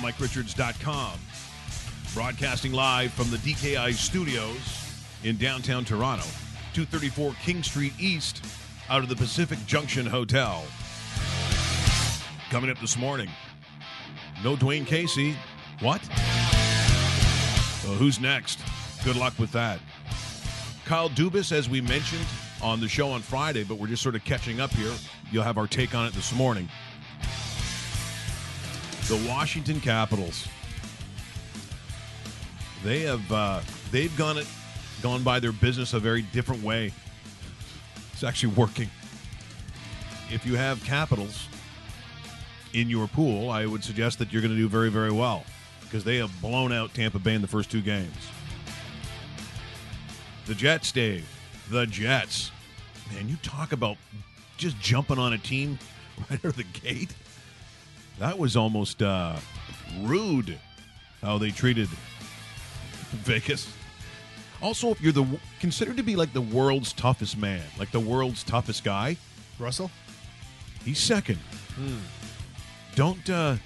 Monday, rawmike.richards.com. Broadcasting live from the DKI studios in downtown Toronto, 234 King Street East, out of the Pacific Junction Hotel. Coming up this morning, no Dwayne Casey. What? Well, who's next? Good luck with that. Kyle Dubas, as we mentioned on the show on Friday, but we're just sort of catching up here. You'll have our take on it this morning. The Washington Capitals. They have uh, they've gone it gone by their business a very different way. It's actually working. If you have Capitals in your pool, I would suggest that you're going to do very very well because they have blown out Tampa Bay in the first two games. The Jets, Dave. The Jets. Man, you talk about just jumping on a team right out of the gate. That was almost uh, rude how they treated Vegas. Also, if you're the considered to be like the world's toughest man, like the world's toughest guy, Russell? he's second. Don't uh,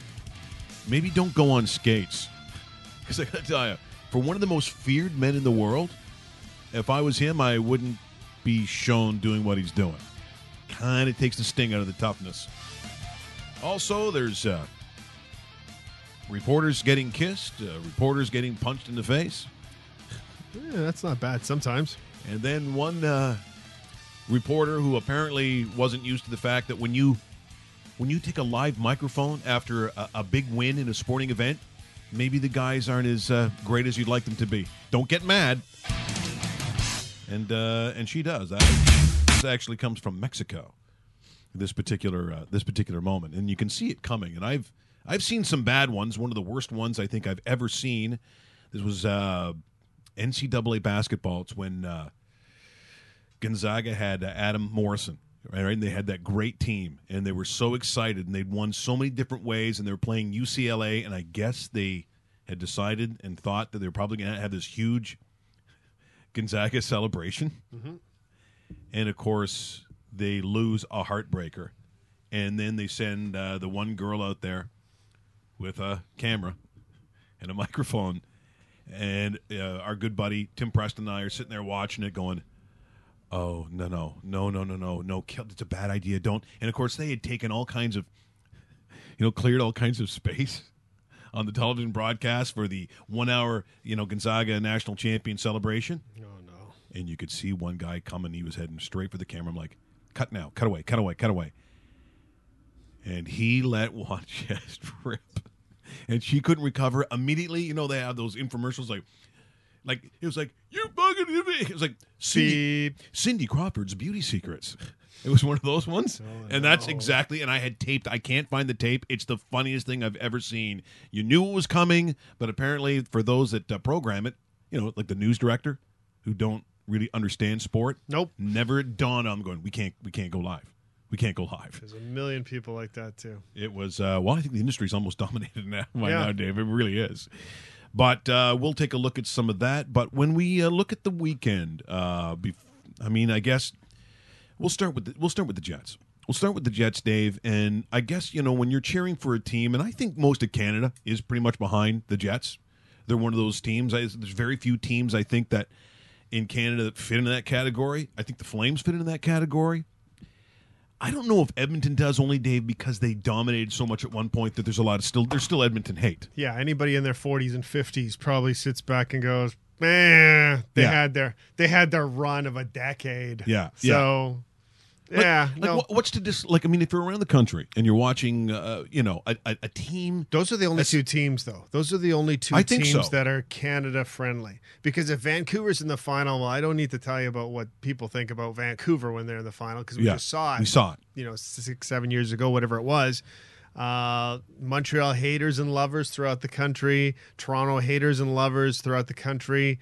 maybe don't go on skates because I gotta tell you, for one of the most feared men in the world, if I was him, I wouldn't be shown doing what he's doing. Kind of takes the sting out of the toughness. Also, there's uh, reporters getting kissed, uh, reporters getting punched in the face. Yeah, that's not bad sometimes. And then one uh, reporter who apparently wasn't used to the fact that when you when you take a live microphone after a, a big win in a sporting event, maybe the guys aren't as uh, great as you'd like them to be. Don't get mad. And uh, and she does. That this actually comes from Mexico. This particular uh, this particular moment, and you can see it coming. And I've I've seen some bad ones. One of the worst ones I think I've ever seen. This was uh, NCAA basketball. It's when uh, Gonzaga had uh, Adam Morrison, right? And they had that great team, and they were so excited, and they'd won so many different ways, and they were playing UCLA, and I guess they had decided and thought that they were probably going to have this huge Gonzaga celebration, and of course they lose a heartbreaker, and then they send uh, the one girl out there with a camera and a microphone and uh, our good buddy Tim Preston and I are sitting there watching it, going, "Oh no, no, no, no, no, no, no! Kill, it's a bad idea. Don't." And of course, they had taken all kinds of, you know, cleared all kinds of space on the television broadcast for the one-hour, you know, Gonzaga national champion celebration. Oh, no. And you could see one guy coming; he was heading straight for the camera. I'm like, "Cut now! Cut away! Cut away! Cut away!" And he let one just rip and she couldn't recover immediately. You know, they have those infomercials like, like it was like you're fucking. It was like Cindy, Cindy Crawford's beauty secrets. It was one of those ones, and that's exactly. And I had taped. I can't find the tape. It's the funniest thing I've ever seen. You knew it was coming, but apparently, for those that uh, program it, you know, like the news director, who don't really understand sport, Nope. never dawned on them. Going, we can't, we can't go live. We can't go live. There's a million people like that, too. It was uh, well, I think the industry's almost dominated now by Yeah. now, Dave. It really is. But uh, we'll take a look at some of that. But when we uh, look at the weekend, uh, bef- I mean, I guess we'll start with the, we'll start with the Jets. We'll start with the Jets, Dave. And I guess you know when you're cheering for a team, and I think most of Canada is pretty much behind the Jets. They're one of those teams. I, there's very few teams I think that in Canada that fit into that category. I think the Flames fit into that category. I don't know if Edmonton does only Dave because they dominated so much at one point that there's a lot of still there's still Edmonton hate. Yeah, anybody in their 40s and 50s probably sits back and goes, "Man, they Yeah. had their they had their run of a decade." Yeah, So, Like- yeah, like, no. wha- what's to dis like? I mean, if you're around the country and you're watching, uh, you know, a, a, a team. Those are the only two teams, though. Those are the only two I think teams so. that are Canada friendly. Because if Vancouver's in the final, well, I don't need to tell you about what people think about Vancouver when they're in the final because we Yeah, just saw it. we saw it. You know, six, seven years ago, whatever it was. Uh, Montreal haters and lovers throughout the country. Toronto haters and lovers throughout the country.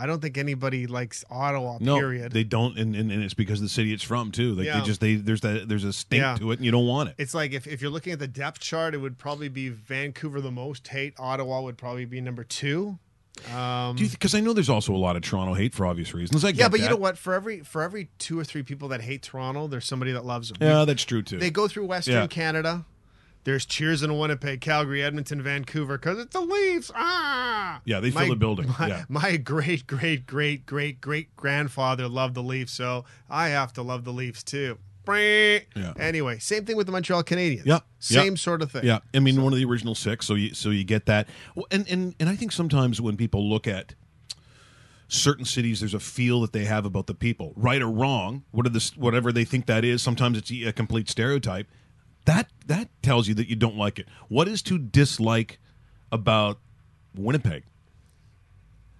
I don't think anybody likes Ottawa. No, period. they don't, and, and, and it's because of the city it's from too. Like Yeah. they just they there's that there's a stink Yeah. to it, and you don't want it. It's like if, if you're looking at the depth chart, it would probably be Vancouver the most hate. Ottawa would probably be number two. Um, Because I know there's also a lot of Toronto hate for obvious reasons. Yeah, but you know what? For every for every two or three people that hate Toronto, there's somebody that loves them. Yeah, that's true too. They go through Western Yeah. Canada. There's cheers in Winnipeg, Calgary, Edmonton, Vancouver because it's the Leafs. Ah, Yeah, they fill the building. My, Yeah. my great, great, great, great, great grandfather loved the Leafs, so I have to love the Leafs too. Yeah. Anyway, same thing with the Montreal Canadiens. Yeah. Same Yeah. sort of thing. Yeah, I mean one of the original six, so you so you get that. Well, and and and I think sometimes when people look at certain cities, there's a feel that they have about the people, right or wrong, what are the whatever they think that is. Sometimes it's a complete stereotype. That that tells you that you don't like it. What is to dislike about Winnipeg?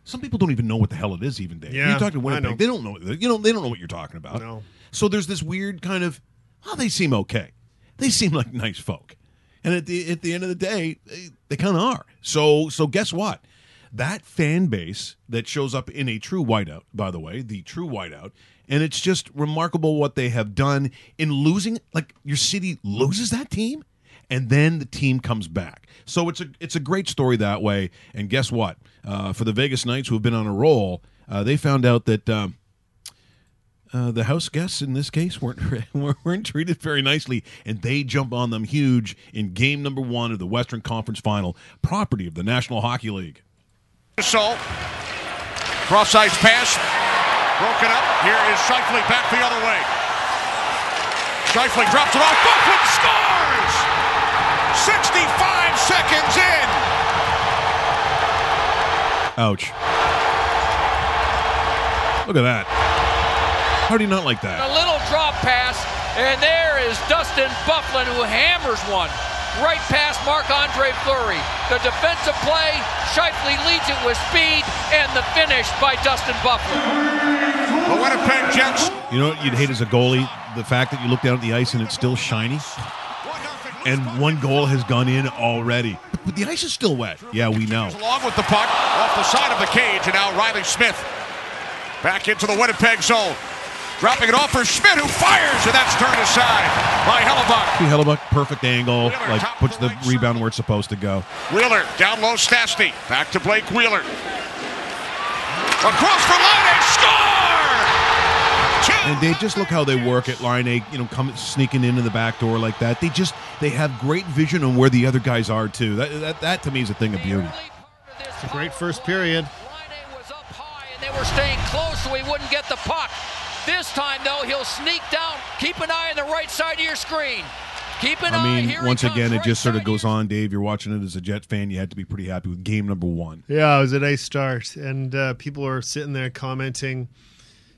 Some people don't even know what the hell it is. Even Dave, Yeah, you talk to Winnipeg, they don't know. You know, they don't know what you're talking about. No. So there's this weird kind of, oh, they seem okay. They seem like nice folk, and at the at the end of the day, they, they kind of are. So so guess what? That fan base that shows up in a true whiteout, by the way, the true whiteout, and it's just remarkable what they have done in losing. Like your city loses that team, and then the team comes back. So it's a it's a great story that way. And guess what? Uh, for the Vegas Knights, who have been on a roll, uh, they found out that. Um, uh, the house guests in this case weren't weren't treated very nicely, and they jump on them huge in game number one of the Western Conference Final, property of the National Hockey League. So, cross ice pass, broken up. Here is Scheifele back the other way. Scheifele drops it off. Byfuglien scores! 65 seconds in. Ouch! Look at that. How do you not like that? A little drop pass, and there is Dustin Byfuglien who hammers one right past Marc Andre Fleury. The defensive play, Scheifele leads it with speed, and the finish by Dustin Byfuglien. The Winnipeg Jets. You know what you'd hate as a goalie? The fact that you look down at the ice and it's still shiny, and one goal has gone in already, but the ice is still wet. Yeah, we know. Along with the puck off the side of the cage, and now Riley Smith back into the Winnipeg zone. Dropping it off for Schmidt, who fires, and that's turned aside by Hellebuyck. Hellebuyck, perfect angle, like puts the rebound where it's supposed to go. Wheeler down low, Stastny. Back to Blake Wheeler. Across for line, score! Two. And they just look how they work at line eight, you know, coming sneaking into the back door like that. They just they have great vision on where the other guys are too. That that, that to me is a thing of beauty. It's a great first period. Line A was up high, and they were staying close so he wouldn't get the puck. This time, though, he'll sneak down. Keep an eye on the right side of your screen. Keep an I eye. mean, Here once comes, again, it just sort of goes on. Dave, you're watching it as a Jet fan. You had to be pretty happy with game number one. Yeah, it was a nice start, and uh, people were sitting there commenting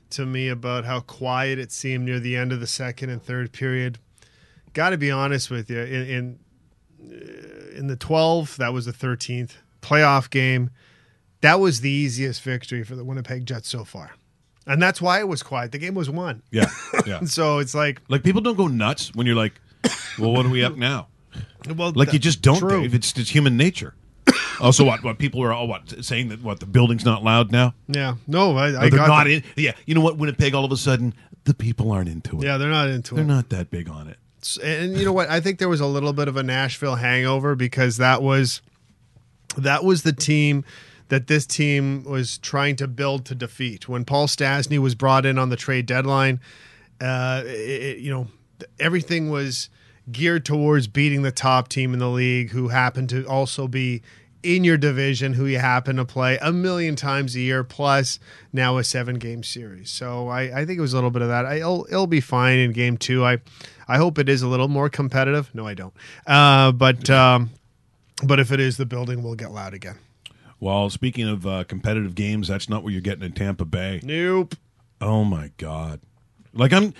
to me about how quiet it seemed near the end of the second and third period. Got to be honest with you, in in, uh, in the twelve, that was the thirteenth playoff game. That was the easiest victory for the Winnipeg Jets so far, and that's why it was quiet. The game was won, Yeah, yeah. so it's like, like people don't go nuts when you're like, well, what are we up now? well, Like you just don't, True. Dave. It's just human nature. Also, what? What people are all what saying that what the building's not loud now? Yeah, no, I, I oh, they're got not the- in. Yeah, you know what? Winnipeg, all of a sudden, the people aren't into it. Yeah, they're not into it. they're not that big on it. and you know what? I think there was a little bit of a Nashville hangover because that was that was the team that this team was trying to build to defeat. When Paul Stastny was brought in on the trade deadline, uh, it, you know everything was geared towards beating the top team in the league, who happened to also be in your division, who you happen to play a million times a year, plus now a seven game series. So I, I think it was a little bit of that. I, it'll, it'll be fine in game two. I I hope it is a little more competitive. No, I don't. Uh, but um, but if it is, the building will get loud again. Well, speaking of uh, competitive games, that's not what you're getting in Tampa Bay. Nope. Oh my god! Like I'm,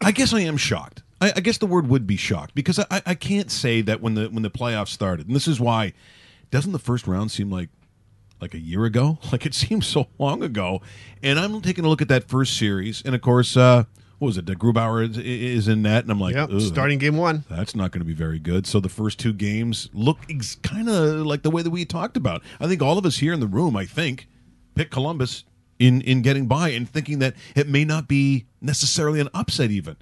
I guess I am shocked. I, I guess the word would be shocked because I, I can't say that when the when the playoffs started, and this is why doesn't the first round seem like like a year ago? Like it seems so long ago. And I'm taking a look at that first series, and of course, uh, what was it? The Grubauer is, is in net, and I'm like, Yep. Starting game one. that's not going to be very good. So the first two games look ex- kind of like the way that we talked about. I think all of us here in the room, I think, pick Columbus in in getting by and thinking that it may not be necessarily an upset even.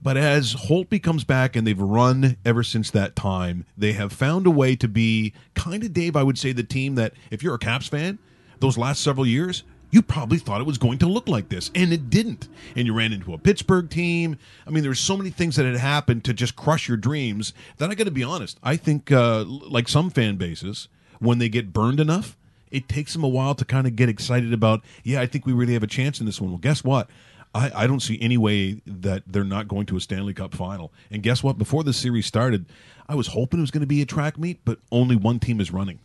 But as Holtby comes back and they've run ever since that time, they have found a way to be kind of Dave. I would say the team that if you're a Caps fan, those last several years you probably thought it was going to look like this, and it didn't. And you ran into a Pittsburgh team. I mean, there's so many things that had happened to just crush your dreams that I got to be honest. I think, uh, like some fan bases, when they get burned enough, it takes them a while to kind of get excited about. Yeah, I think we really have a chance in this one. Well, guess what? I, I don't see any way that they're not going to a Stanley Cup final. And guess what? Before the series started, I was hoping it was going to be a track meet, but only one team is running.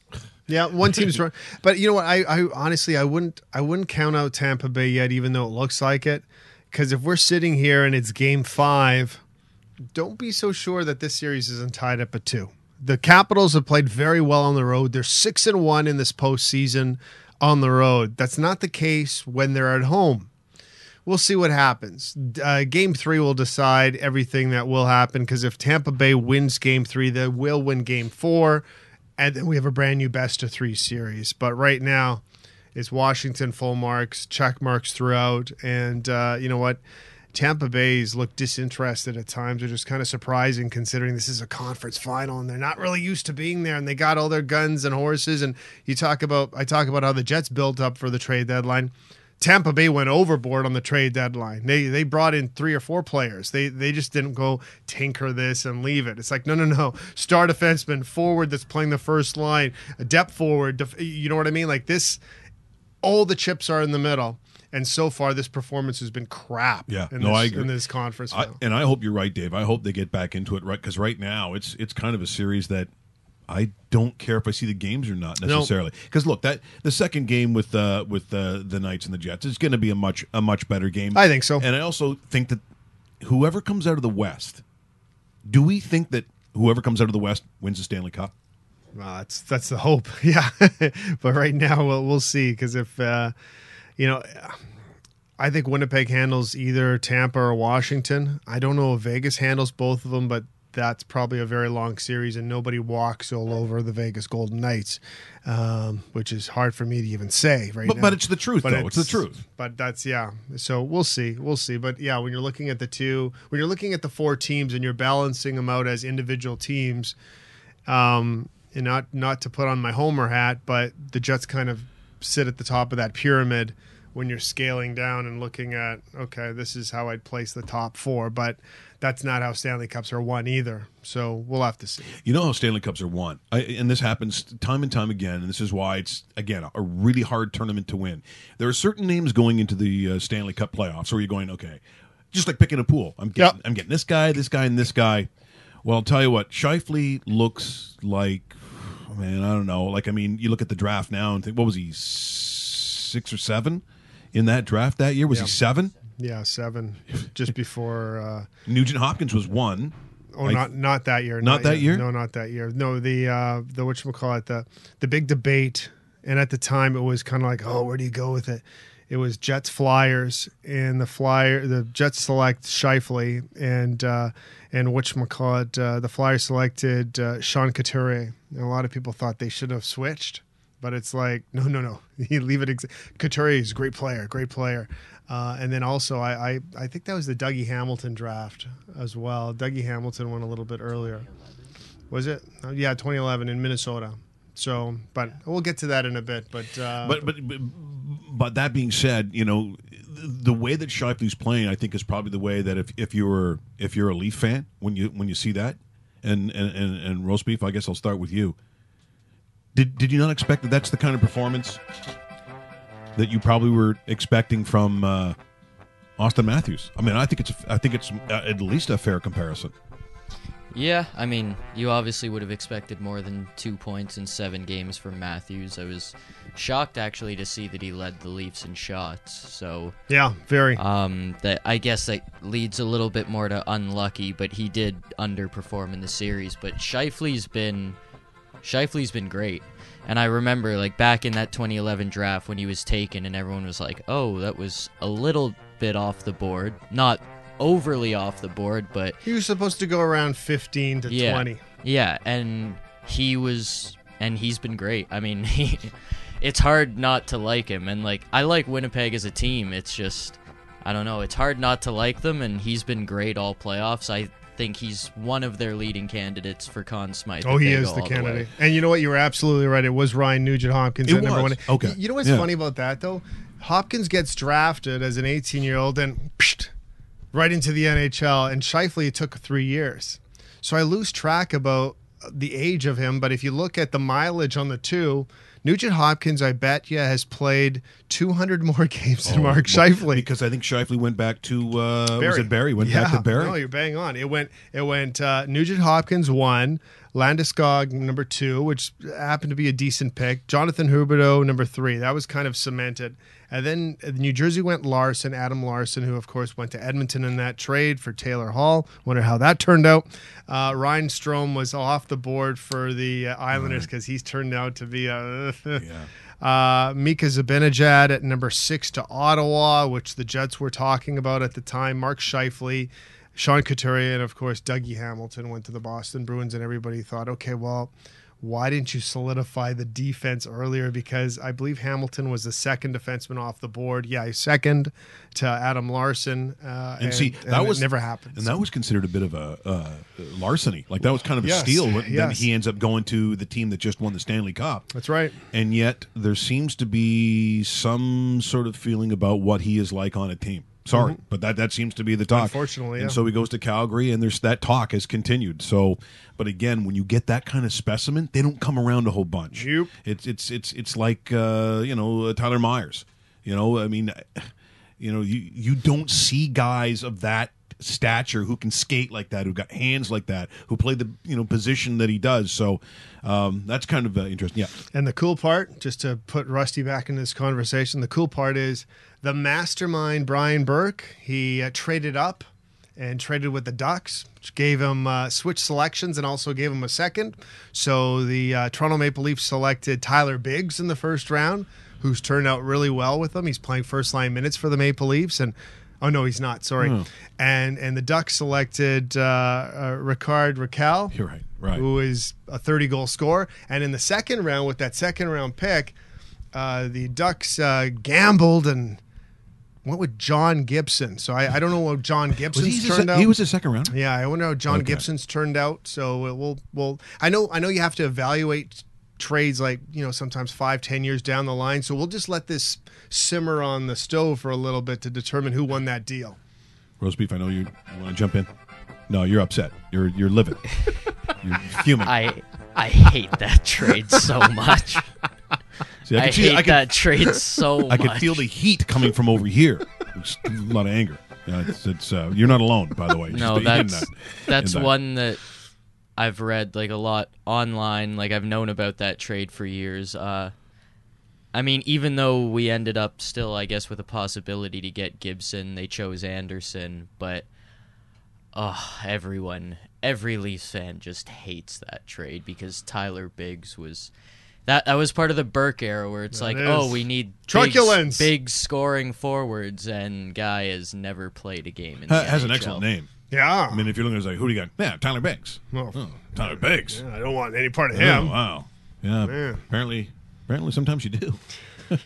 Yeah, one team's run, but you know what? I, I honestly, I wouldn't, I wouldn't count out Tampa Bay yet, even though it looks like it. Because if we're sitting here and it's Game Five, don't be so sure that this series isn't tied up at two. The Capitals have played very well on the road. They're six and one in this postseason on the road. That's not the case when they're at home. We'll see what happens. Uh, game three will decide everything that will happen because if Tampa Bay wins game three, they will win game four and then we have a brand new best of three series. But right now, it's Washington full marks, check marks throughout, and uh, you know what? Tampa Bay's look disinterested at times, which is kind of surprising considering this is a conference final and they're not really used to being there and they got all their guns and horses. And you talk about, I talk about how the Jets built up for the trade deadline. Tampa Bay went overboard on the trade deadline. They they brought in three or four players. They they just didn't go tinker this and leave it. It's like no no no. Star defenseman, forward that's playing the first line, a depth forward. Def, you know what I mean? Like this, all the chips are in the middle. And so far, this performance has been crap. Yeah, in no, this, I agree. in this conference. I, and I hope you're right, Dave. I hope they get back into it right because right now it's it's kind of a series that I don't care if I see the games or not necessarily. Because look, that the second game with uh, with uh, the Knights and the Jets is going to be a much a much better game. I think so. and I also think that whoever comes out of the West, do we think that whoever comes out of the West wins the Stanley Cup? Well, that's that's the hope, yeah. but right now, we'll we'll see because if uh, you know, I think Winnipeg handles either Tampa or Washington. I don't know if Vegas handles both of them, but that's probably a very long series, and nobody walks all over the Vegas Golden Knights, um, which is hard for me to even say right But now. but it's the truth though. It's, the truth. But that's yeah. So we'll see. We'll see. But yeah, when you're looking at the two, when you're looking at the four teams and you're balancing them out as individual teams, um, and not not to put on my homer hat, but the Jets kind of sit at the top of that pyramid when you're scaling down and looking at okay, this is how I'd place the top four, but that's not how Stanley Cups are won either. So we'll have to see. You know how Stanley Cups are won, I, and this happens time and time again. And this is why it's again a really hard tournament to win. There are certain names going into the uh, Stanley Cup playoffs where you're going, okay, just like picking a pool. I'm getting, Yep. I'm getting this guy, this guy, and this guy. Well, I'll tell you what, Scheifele looks like, man, I don't know. Like, I mean, you look at the draft now and think, what was he, six or seven in that draft that year? Was Yeah. he seven? Yeah, seven, just before. Uh, Nugent Hopkins was one. Oh, I- not not that year. Not that yet. year? No, not that year. No, the uh, the what call it the the big debate, and at the time it was kind of like, oh, where do you go with it? It was Jets Flyers, and the Flyer the Jets select Scheifele, and uh, and which call it uh, the Flyers selected uh, Sean Couturier. And a lot of people thought they should have switched, but it's like no, no, no. You leave it. Ex- Couturier is a great player, great player. Uh, and then also, I, I I think that was the Dougie Hamilton draft as well. Dougie Hamilton went a little bit earlier. Was it? Uh, yeah, 2011 in Minnesota. So, but we'll get to that in a bit. But uh, But, but but but that being said, you know, the, way that Scheifele's playing, I think, is probably the way that if, if you're if you're a Leaf fan, when you when you see that, and and, and and roast beef, I guess I'll start with you. Did did you not expect that that's the kind of performance that you probably were expecting from uh, Auston Matthews? I mean, I think it's I think it's uh, at least a fair comparison. Yeah, I mean, you obviously would have expected more than two points in seven games from Matthews. I was shocked actually to see that he led the Leafs in shots. So yeah, very. um, that I guess that leads a little bit more to unlucky, but he did underperform in the series. But Scheifele's been Scheifele's been great. And I remember like back in that 2011 draft when he was taken and everyone was like, "Oh, that was a little bit off the board. Not overly off the board, but he was supposed to go around 15 to yeah. 20. Yeah, and he was and he's been great. I mean, he, it's hard not to like him and like I like Winnipeg as a team. It's just I don't know, it's hard not to like them and he's been great all playoffs. I think he's one of their leading candidates for Conn Smythe. Oh, he is the all way. candidate. and you know what? you were absolutely right. It was Ryan Nugent Hopkins It at number one. Okay. You know what's Yeah. funny about that though? Hopkins gets drafted as an 18 year old and psht, right into the NHL. And Scheifele it took three years. So I lose track about the age of him. But if you look at the mileage on the two, Nugent Hopkins, I bet you, has played 200 more games than Mark Scheifele. because I think Scheifele went back to uh, was Barrie. it Barrie? Went yeah, back to Barrie. No, you're bang on. It went. It went. Uh, Nugent Hopkins one, Landeskog number two, which happened to be a decent pick. Jonathan Huberdeau number three. That was kind of cemented. And then New Jersey went Larsson, Adam Larsson, who of course went to Edmonton in that trade for Taylor Hall. Wonder how that turned out. Uh, Ryan Strome was off the board for the uh, Islanders because he's turned out to be a. Uh, Mika Zibanejad at number six to Ottawa, which the Jets were talking about at the time. Mark Scheifele, Sean Couturier, and of course Dougie Hamilton went to the Boston Bruins, and everybody thought, okay, well, why didn't you solidify the defense earlier? Because I believe Hamilton was the second defenseman off the board. Yeah, he's second to Adam Larsson. Uh, and, see that it was never happened. and that was considered a bit of a uh, larceny. Like that was kind of a Yes, steal. Then he ends up going to the team that just won the Stanley Cup. That's right. and yet there seems to be some sort of feeling about what he is like on a team. Sorry, but that that seems to be the talk. Mm-hmm. Unfortunately, and so he goes to Calgary, and there's that talk has continued. So, but again, when you get that kind of specimen, they don't come around a whole bunch. Nope. It's it's it's it's like uh, you know uh, Tyler Myers. You know, I mean, you know, you you don't see guys of that stature who can skate like that, who got hands like that, who play the you know position that he does. So um, that's kind of uh, interesting. Yeah. And the cool part, just to put Rusty back in this conversation, the cool part is the mastermind Brian Burke. He uh, traded up and traded with the Ducks, which gave him uh, switch selections and also gave him a second. So the uh, Toronto Maple Leafs selected Tyler Biggs in the first round, who's turned out really well with them. He's playing first line minutes for the Maple Leafs and. Oh no, he's not. Sorry, and and the Ducks selected uh, uh, Rickard Rakell, You're right. Right. who is a 30 goal scorer. And in the second round, with that second round pick, uh, the Ducks uh, gambled and went with John Gibson. So I, I don't know what John Was Gibson's he, turned a, out. he was a second round. yeah, I wonder how John Okay. Gibson's turned out. So uh, we'll we'll I know I know you have to evaluate trades like you know sometimes five ten years down the line. So we'll just let this simmer on the stove for a little bit to determine who won that deal. Roast beef. I know you, you want to jump in. No, you're upset. You're you're livid. you're fuming. I I hate that trade so much. See, I, can see- hate I can, that trade so I much. can feel the heat coming from over here. It's a lot of anger. Yeah, it's, it's uh, you're not alone, by the way. No, Just that's that- that's that. one that I've read like a lot online. Like I've known about that trade for years. Uh, I mean, even though we ended up still, I guess, with a possibility to get Gibson, they chose Andersen. But oh, everyone, every Leafs fan just hates that trade because Tyler Biggs was. That, that was part of the Burke era where it's like, That oh, is. we need big, Truculence. big scoring forwards, and guy has never played a game in the Ha- has an NHL. excellent name. Yeah. I mean, if you're looking at it, it's like, who do you got? Yeah, Tyler Banks. Well, Oh, Tyler Banks. I don't want any part of Oh, him. wow. Yeah. Man. Apparently, apparently, sometimes you do.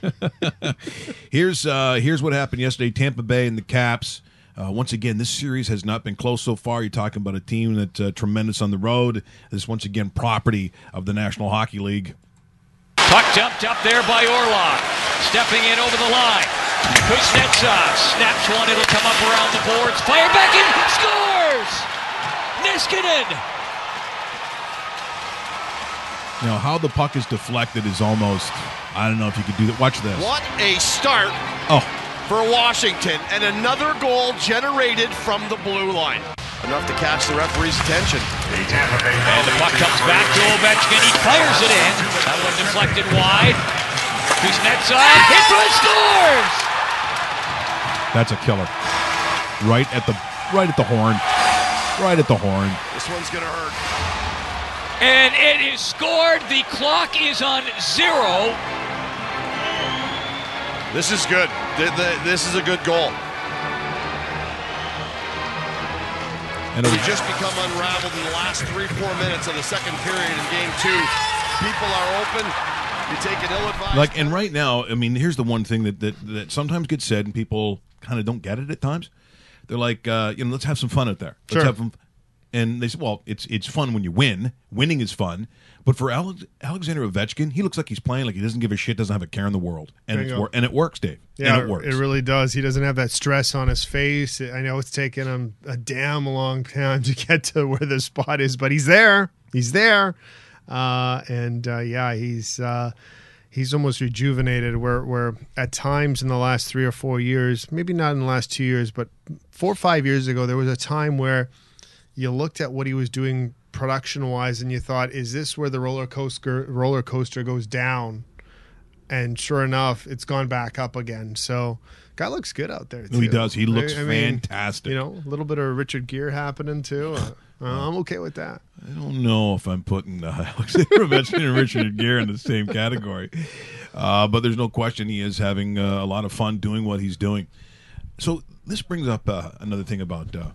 here's uh, here's what happened yesterday. Tampa Bay and the Caps. Uh, once again, this series has not been close so far. You're talking about a team that's uh, tremendous on the road. This once again property of the National Hockey League. Puck dumped up there by Orlov. Stepping in over the line. Kuznetsov snaps one. It'll come up around the boards. Fire back in. Scores! Niskanen. Now, how the puck is deflected is almost. I don't know if you could do that. Watch this. What a start Oh, for Washington, and another goal generated from the blue line. Enough to catch the referee's attention. And the puck comes back to Ovechkin. He fires it in. That one deflected wide. Kuznetsov hits one, scores! that's a killer. Right at the right at the horn. Right at the horn. This one's going to hurt. And it is scored. The clock is on zero. This is good. Th- th- This is a good goal. And it We was, just become unraveled in the last three, four minutes of the second period in game two. People are open. You take an ill-advised. like and right now i mean here's the one thing that that, that sometimes gets said and people kind of don't get it at times they're like uh you know let's have some fun out there let's Sure. have some And they said, well, it's it's fun when you win. Winning is fun. But for Alex, Alexander Ovechkin, he looks like he's playing like he doesn't give a shit, doesn't have a care in the world, and it's wor- and it works, Dave. Yeah, and it works. it really does. He doesn't have that stress on his face. I know it's taken him a damn long time to get to where the spot is, but he's there. He's there, uh, and uh, yeah, he's uh, he's almost rejuvenated. Where where at times in the last three or four years, maybe not in the last two years, but four or five years ago, there was a time where you looked at what he was doing production wise, and you thought, "Is this where the roller coaster roller coaster goes down?" and sure enough, it's gone back up again. So, guy looks good out there. No, he does. He looks I- I mean, fantastic. you know, a little bit of Richard Gere happening too. Uh, uh, I'm okay with that. I don't know if I'm putting uh, Alexander Ovechkin and Richard Gere in the same category, uh, but there's no question he is having uh, a lot of fun doing what he's doing. So this brings up uh, another thing about uh,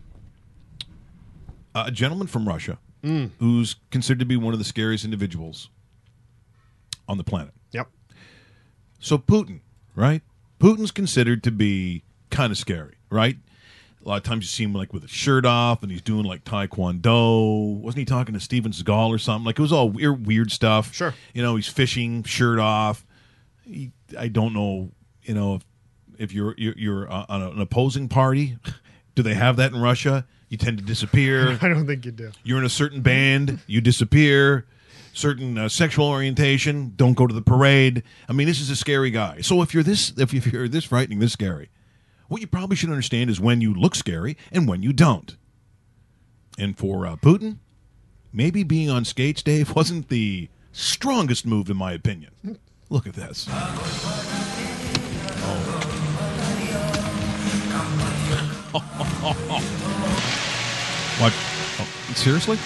a gentleman from Russia who's considered to be one of the scariest individuals on the planet. Yep. So Putin, right? Putin's considered to be kind of scary, right? A lot of times you see him like with his shirt off, and he's doing like taekwondo. Wasn't he talking to Steven Seagal or something? Like it was all weird, weird stuff. Sure. You know, he's fishing, shirt off. He, I don't know. You know, if, if you're you're, you're uh, on an opposing party, do they have that in Russia? You tend to disappear I don't think you do. you're in a certain band, you disappear. Certain uh, sexual orientation, don't go to the parade. I mean, this is a scary guy. So if you're this, if, if you're this frightening, this scary, what you probably should understand is when you look scary and when you don't. And for uh, Putin, maybe being on skates, Dave, wasn't the strongest move, in my opinion. Look at this. What? Oh, seriously?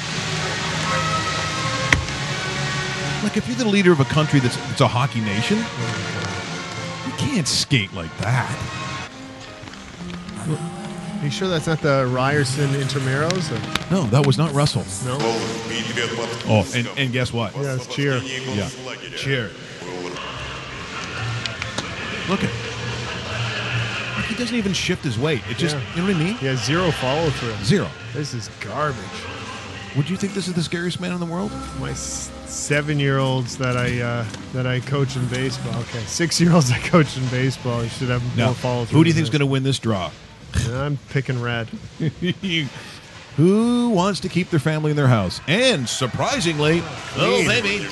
Like, if you're the leader of a country that's it's a hockey nation, you can't skate like that. Are you sure that's not the Ryerson Intermeros? Or- No, that was not Russell. No. Oh, and, and guess what? Yeah, it's cheer. Yeah. Cheer. Look at He doesn't even shift his weight. It just, Yeah. you know what I mean? Yeah, zero follow through. Zero. This is garbage. Would you think this is the scariest man in the world? My s- seven-year-olds that I uh, that I coach in baseball. Okay, six-year-olds I coach in baseball. I should have Now, more follow through. who do you think's going to win this draw? to? I'm picking red. Who wants to keep their family in their house? And surprisingly, oh Clean. baby,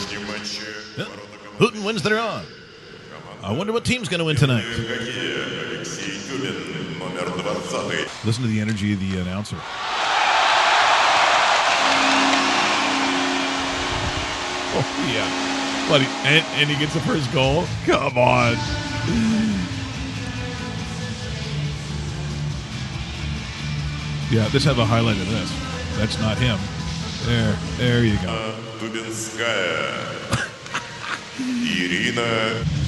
Putin wins the draw. I wonder what team's going to win tonight. Listen to the energy of the announcer. Oh, yeah. But he, and, and he gets the first goal. Come on. Yeah, let's have a highlight of this. That's not him. There, there you go. Irina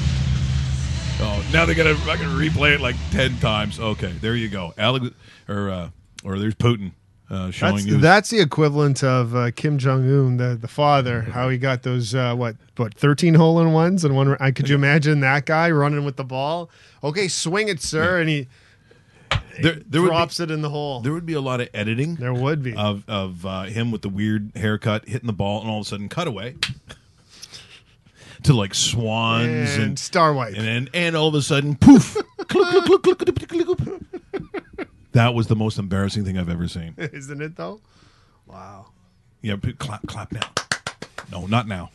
Oh, now they got to fucking replay it like ten times. Okay, there you go, Alex, or uh, or there's Putin uh, showing that's, you. That's the equivalent of uh, Kim Jong Un, the the father, how he got those uh, what what thirteen hole in ones and one. I could you imagine that guy running with the ball? Okay, swing it, sir, yeah. and he. There, there drops be, it in the hole. There would be a lot of editing. There would be of of uh, him with the weird haircut hitting the ball, and all of a sudden cutaway to like swans and, and Star White. and then and all of a sudden poof. That was the most embarrassing thing I've ever seen. Isn't it though? Wow. Yeah, clap, clap now. No, not now.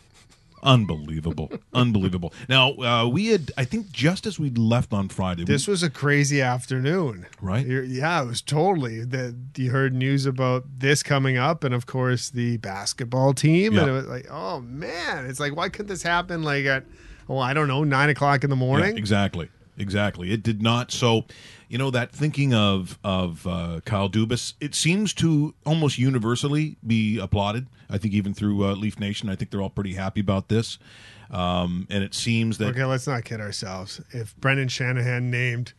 Unbelievable, unbelievable. Now uh, we had, I think, just as we'd left on Friday, This was a crazy afternoon, Right? You're- yeah, it was totally. That you heard news about this coming up, and of course the basketball team, and it was like, oh man, it's like why couldn't this happen like at, oh I don't know, nine o'clock in the Yeah, morning? exactly, exactly. It did not. So, you know, that thinking of of uh, Kyle Dubas, it seems to almost universally be applauded. I think even through uh, Leaf Nation, I think they're all pretty happy about this. Um, and it seems that Okay, let's not kid ourselves. If Brendan Shanahan named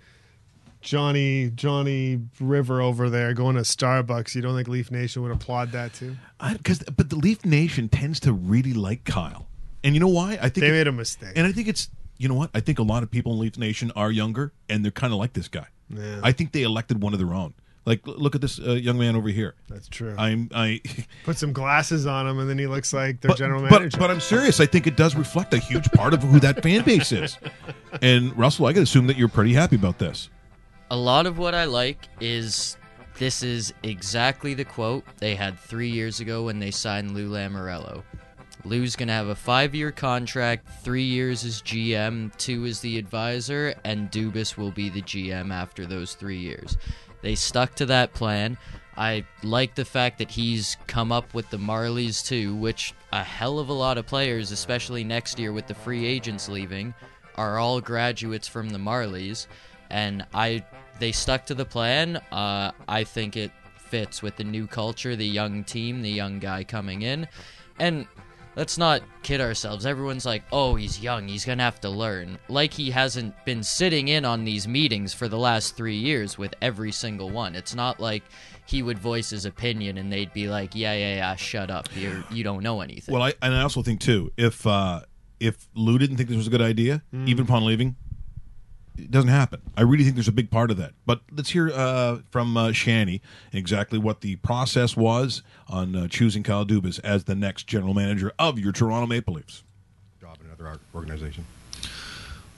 Johnny Johnny River over there going to Starbucks, you don't think Leaf Nation would applaud that too? because but the Leaf Nation tends to really like Kyle, and you know why? I think They it- made a mistake. And I think it's you know what? I think a lot of people in Leaf Nation are younger and they're kind of like this guy. Yeah. I think they elected one of their own. Like, look at this uh, young man over here. That's true. I'm I. Put some glasses on him, and then he looks like their But, general but, manager. but I'm serious. I think it does reflect a huge part of who that fan base is. And Russell, I can assume that you're pretty happy about this. A lot of what I like is this is exactly the quote they had three years ago when they signed Lou Lamoriello. Lou's gonna have a five-year contract, three years as GM, two as the advisor, and Dubas will be the GM after those three years. They stuck to that plan. I like the fact that he's come up with the Marlies too, which a hell of a lot of players, especially next year with the free agents leaving, are all graduates from the Marlies, and I they stuck to the plan. Uh, I think it fits with the new culture, the young team, the young guy coming in, and let's not kid ourselves. Everyone's like, "Oh, he's young. He's gonna have to learn." Like he hasn't been sitting in on these meetings for the last three years with every single one. It's not like he would voice his opinion and they'd be like, "Yeah, yeah, yeah, shut up. You you don't know anything." Well, I and I also think too, if uh, if Lou didn't think this was a good idea, Mm. even upon leaving, it doesn't happen. I really think there's a big part of that. But let's hear uh, from uh, Shanny exactly what the process was on uh, choosing Kyle Dubas as the next general manager of your Toronto Maple Leafs. job in another organization.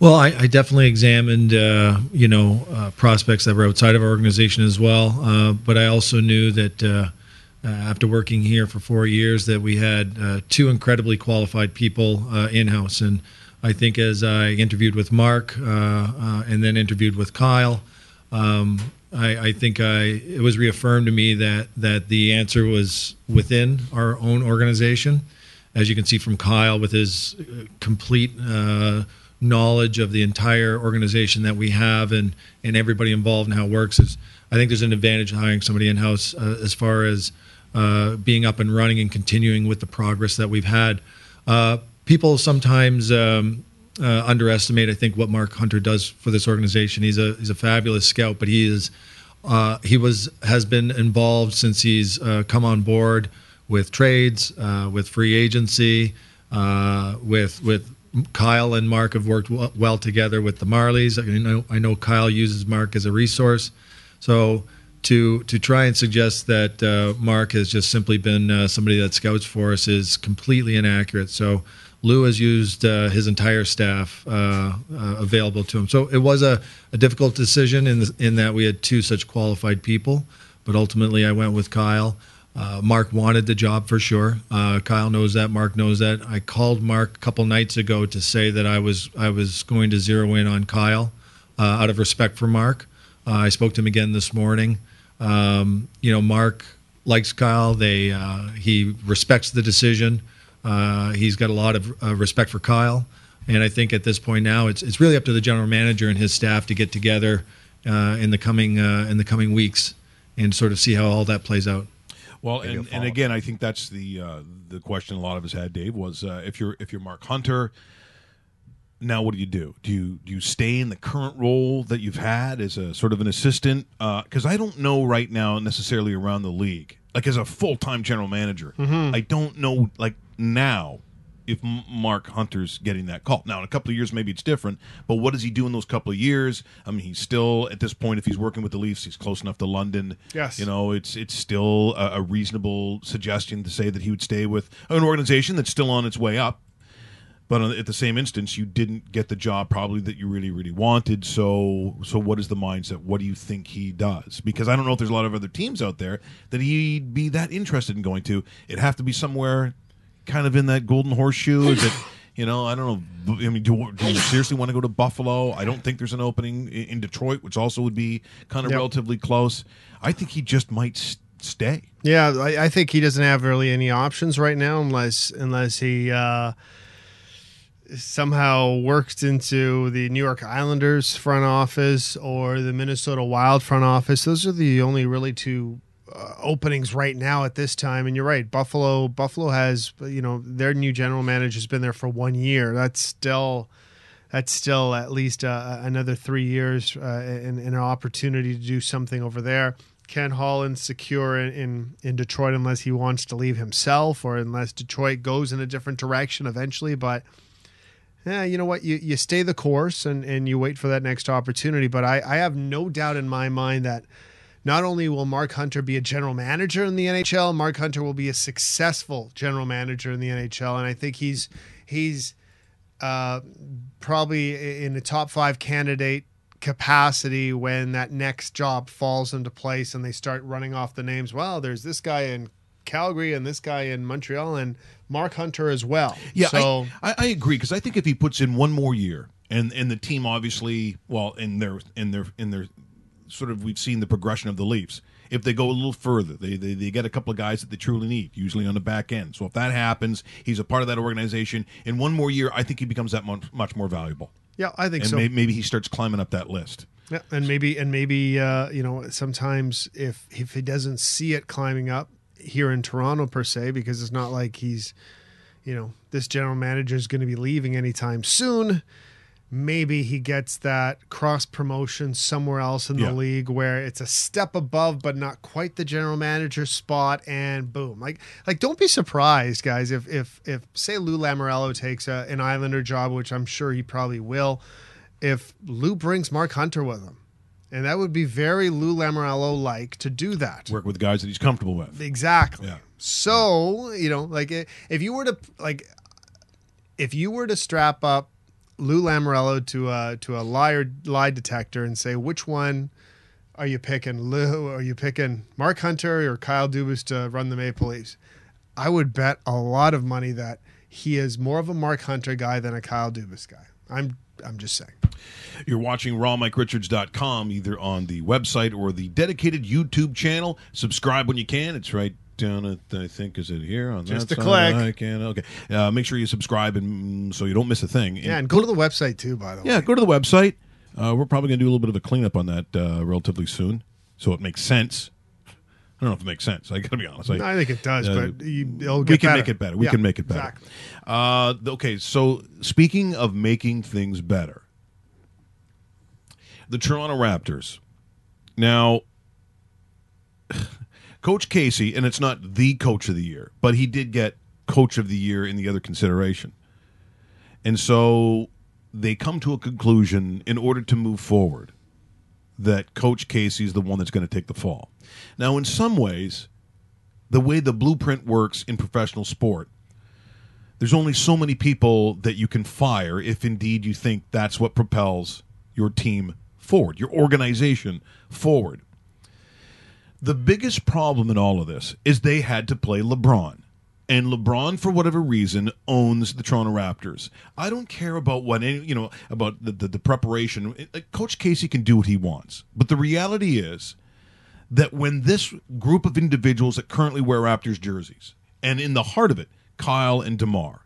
Well, I, I definitely examined, uh, you know, uh, prospects that were outside of our organization as well. Uh, but I also knew that uh, uh, after working here for four years, that we had uh, two incredibly qualified people uh, in house. And I think as I interviewed with Mark uh, uh, and then interviewed with Kyle, um, I, I think I it was reaffirmed to me that that the answer was within our own organization. As you can see from Kyle, with his uh, complete uh, knowledge of the entire organization that we have and and everybody involved and how it works, is I think there's an advantage of hiring somebody in house uh, as far as uh, being up and running and continuing with the progress that we've had. People sometimes um, uh, underestimate, I think, what Mark Hunter does for this organization. He's a he's a fabulous scout, but he is uh, he was has been involved since he's uh, come on board with trades, uh, with free agency, uh, with with Kyle and Mark have worked w- well together with the Marlies. I know I know Kyle uses Mark as a resource, so to to try and suggest that uh, Mark has just simply been uh, somebody that scouts for us is completely inaccurate. So Lou has used uh, his entire staff uh, uh, available to him. So it was a, a difficult decision in the, in that we had two such qualified people, but ultimately I went with Kyle. Uh, Mark wanted the job for sure. Uh, Kyle knows that. Mark knows that. I called Mark a couple nights ago to say that I was I was going to zero in on Kyle out of respect for Mark. I spoke to him again this morning. Um, you know, Mark likes Kyle. They uh, he respects the decision. Uh, he's got a lot of uh, respect for Kyle, and I think at this point now, it's it's really up to the general manager and his staff to get together uh, in the coming uh, in the coming weeks and sort of see how all that plays out. Well, and, and again, I think that's the uh, the question a lot of us had, Dave, was uh, if you're if you're Mark Hunter, now what do you do? Do you do you stay in the current role that you've had as a sort of an assistant? Because I don't know right now necessarily around the league, like as a full time general manager, I don't know like now if Mark Hunter's getting that call. Now, in a couple of years, maybe it's different. But what does he do in those couple of years? I mean, he's still at this point. If he's working with the Leafs, he's close enough to London. Yes. you know, it's it's still a, a reasonable suggestion to say that he would stay with an organization that's still on its way up. But at the same instance, you didn't get the job probably that you really, really wanted. So, so what is the mindset? What do you think he does? Because I don't know if there's a lot of other teams out there that he'd be that interested in going to. It'd have to be somewhere kind of in that golden horseshoe. Is it? You know, I don't know. I mean, do, do you seriously want to go to Buffalo? I don't think there's an opening in, in Detroit, which also would be kind of Yep. relatively close. I think he just might s- stay. Yeah, I, I think he doesn't have really any options right now, unless unless he uh, somehow works into the New York Islanders front office or the Minnesota Wild front office. Those are the only really two uh, openings right now at this time. And you're right, Buffalo. Buffalo has you know their new general manager has been there for one year. That's still that's still at least uh, another three years uh, and, and an opportunity to do something over there. Ken Holland secure in, in in Detroit unless he wants to leave himself or unless Detroit goes in a different direction eventually. But yeah, you know what? You you stay the course and, and you wait for that next opportunity. But I, I have no doubt in my mind that not only will Mark Hunter be a general manager in the NHL, Mark Hunter will be a successful general manager in the NHL, and I think he's he's uh, probably in the top five candidate capacity when that next job falls into place and they start running off the names. Well, there's this guy in Calgary and this guy in Montreal and Mark Hunter as well. Yeah, so I, I, I agree because I think if he puts in one more year, and and the team obviously, well, in their in their in their sort of, we've seen the progression of the Leafs. If they go a little further, they, they they get a couple of guys that they truly need, usually on the back end. So if that happens, he's a part of that organization. In one more year, I think he becomes that much, much more valuable. yeah, I think and so. may, maybe he starts climbing up that list. Yeah, and maybe and maybe uh, you know sometimes if if he doesn't see it climbing up here in Toronto per se, because it's not like he's you know this general manager is going to be leaving anytime soon. Maybe he gets that cross promotion somewhere else in the Yeah. league where it's a step above, but not quite the general manager spot, and boom! Like, like don't be surprised, guys. If if if say Lou Lamoriello takes a, an Islander job, which I'm sure he probably will, if Lou brings Mark Hunter with him. And that would be very Lou Lamoriello like to do that. Work with guys that he's comfortable with. Exactly. Yeah. So, you know, like if you were to like if you were to strap up Lou Lamoriello to a to a liar lie detector and say which one are you picking, Lou? Are you picking Mark Hunter or Kyle Dubas to run the Maple Leafs? I would bet a lot of money that he is more of a Mark Hunter guy than a Kyle Dubas guy. I'm I'm just saying. You're watching rawmike.richards.com either on the website or the dedicated YouTube channel. Subscribe when you can. It's right down at I think is it here on Just that a side? click. I can okay. Uh, make sure you subscribe and so you don't miss a thing. Yeah, and go to the website too, by the way. Yeah, go to the website. Uh, we're probably going to do a little bit of a cleanup on that uh, relatively soon, so it makes sense. I don't know if it makes sense. I got to be honest. I, I think it does, uh, but you, it'll get we can better. make it better. We Yeah, can make it better. Exactly. Uh, okay, so speaking of making things better, the Toronto Raptors. Now, Coach Casey, and it's not the coach of the year, but he did get coach of the year in the other consideration. And so they come to a conclusion in order to move forward that Coach Casey is the one that's going to take the fall. Now, in some ways, the way the blueprint works in professional sport, there's only so many people that you can fire if indeed you think that's what propels your team forward, your organization forward. The biggest problem in all of this is they had to play LeBron. And LeBron, for whatever reason, owns the Toronto Raptors. I don't care about what any, you know about the, the, the preparation. Coach Casey can do what he wants, but the reality is that when this group of individuals that currently wear Raptors jerseys, and in the heart of it, Kyle and DeMar,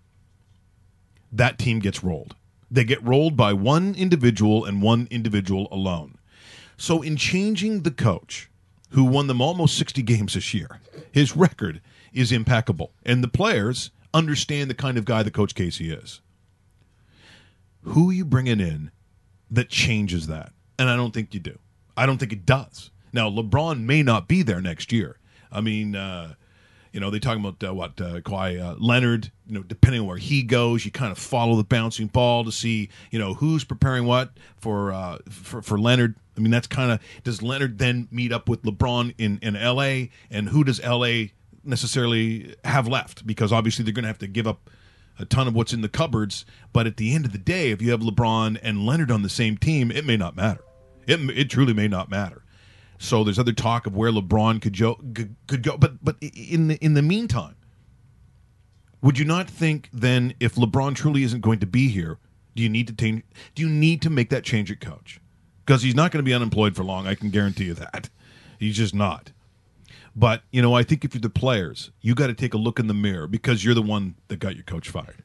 that team gets rolled. They get rolled by one individual and one individual alone. So, in changing the coach, who won them almost 60 games this year, his record is impeccable. And the players understand the kind of guy that Coach Casey is. Who are you bringing in that changes that? And I don't think you do. I don't think it does. Now, LeBron may not be there next year. I mean, uh, you know, they talking about uh, what uh, Kawhi uh, Leonard. You know, depending on where he goes, you kind of follow the bouncing ball to see, you know, who's preparing what for uh, for, for Leonard. I mean, that's kind of does Leonard then meet up with LeBron in in L.A. and who does L.A. necessarily have left? Because obviously they're going to have to give up a ton of what's in the cupboards. But at the end of the day, if you have LeBron and Leonard on the same team, it may not matter. It it truly may not matter. So there's other talk of where LeBron could go, could, go, but but in the in the meantime, would you not think then if LeBron truly isn't going to be here, do you need to change? Do you need to make that change at coach? Because he's not going to be unemployed for long. I can guarantee you that. He's just not. But you know, I think if you're the players, you got to take a look in the mirror because you're the one that got your coach fired.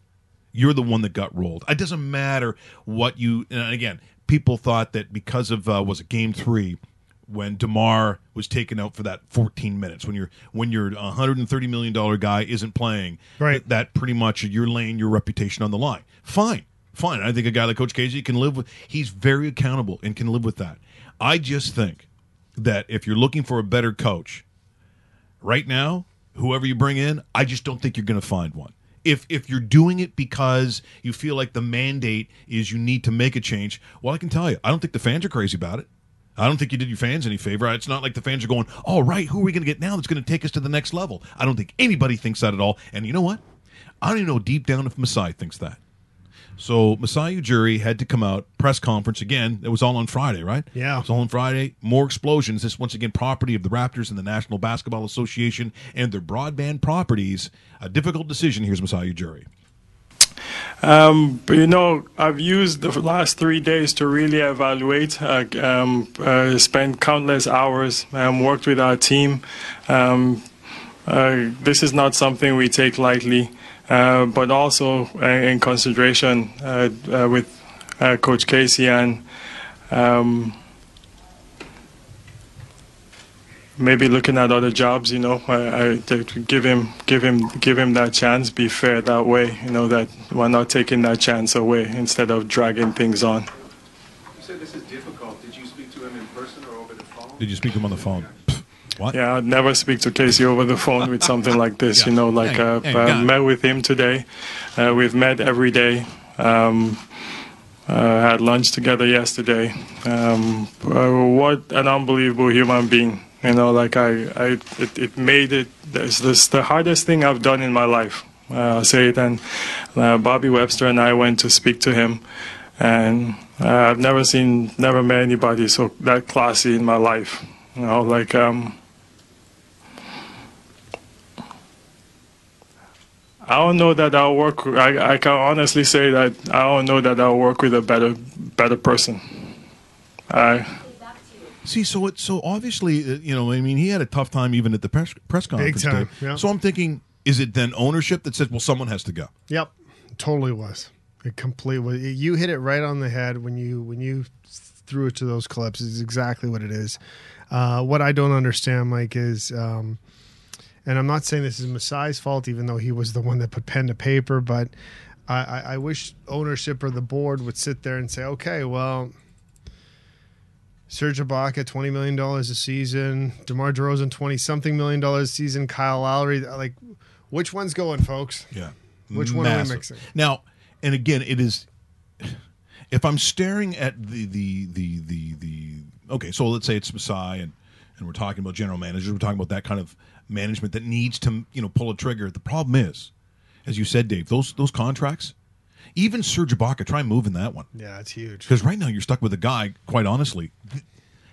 You're the one that got rolled. It doesn't matter what you. And again, people thought that because of uh, was it Game Three when Demar was taken out for that 14 minutes when you're when your 130 million dollar guy isn't playing, Right. That, that pretty much you're laying your reputation on the line. Fine, fine. I think a guy like Coach Casey can live with. He's very accountable and can live with that. I just think that if you're looking for a better coach, right now, whoever you bring in, I just don't think you're going to find one. If if you're doing it because you feel like the mandate is you need to make a change, well, I can tell you, I don't think the fans are crazy about it. I don't think you did your fans any favor. It's not like the fans are going, "All right, who are we going to get now that's going to take us to the next level?" I don't think anybody thinks that at all. And you know what? I don't even know deep down if Masai thinks that. So Masai Ujiri had to come out press conference again. It was all on Friday, right? Yeah. it was all on Friday. More explosions. This once again property of the Raptors and the National Basketball Association and their broadband properties. A difficult decision. Here's Masai Ujiri. Um, but you know, I've used the last three days to really evaluate. Uh, um, uh, spent countless hours, um, worked with our team. Um, uh, this is not something we take lightly, uh, but also uh, in consideration uh, uh, with uh, Coach Casey and um, maybe looking at other jobs. You know, I, I to give him, give him, give him that chance. Be fair that way. You know that we're not taking that chance away instead of dragging things on. You said this is difficult. Did you speak to him in person or over the phone? Did you speak to him on the phone? What? Yeah, I'd never speak to Casey over the phone with something like this. You know, like Hey, uh, hey, uh, met with him today. Uh, we've met every day. Um, uh, had lunch together yesterday. Um, uh, what an unbelievable human being! You know, like I, I it, it made it. This the hardest thing I've done in my life. Uh, I'll say it. And uh, Bobby Webster and I went to speak to him, and uh, I've never seen, never met anybody so that classy in my life. You know, like um, I don't know that I'll work. I, I can honestly say that I don't know that I'll work with a better better person. I See, so it so obviously, uh, you know, I mean, he had a tough time even at the press press conference. Big time, Dave. yeah. So I'm thinking, is it then ownership that says, well, someone has to go? Yep, totally was. It completely. You hit it right on the head when you when you threw it to those clips. Is exactly what it is. Uh, what I don't understand, Mike, is, um, and I'm not saying this is Masai's fault, even though he was the one that put pen to paper, but I, I, I wish ownership or the board would sit there and say, okay, well. Serge Ibaka, twenty million dollars a season. Demar Derozan, twenty something million dollars a season. Kyle Lowry, like, which one's going, folks? Yeah. Which one are we mixing? Now, and again, it is. If I'm staring at the the the the the okay, so let's say it's Masai and and we're talking about general managers, we're talking about that kind of management that needs to you know pull a trigger. The problem is, as you said, Dave, those those contracts, even Serge Ibaka, try moving that one Yeah, it's huge. because right now you're stuck with a guy, quite honestly,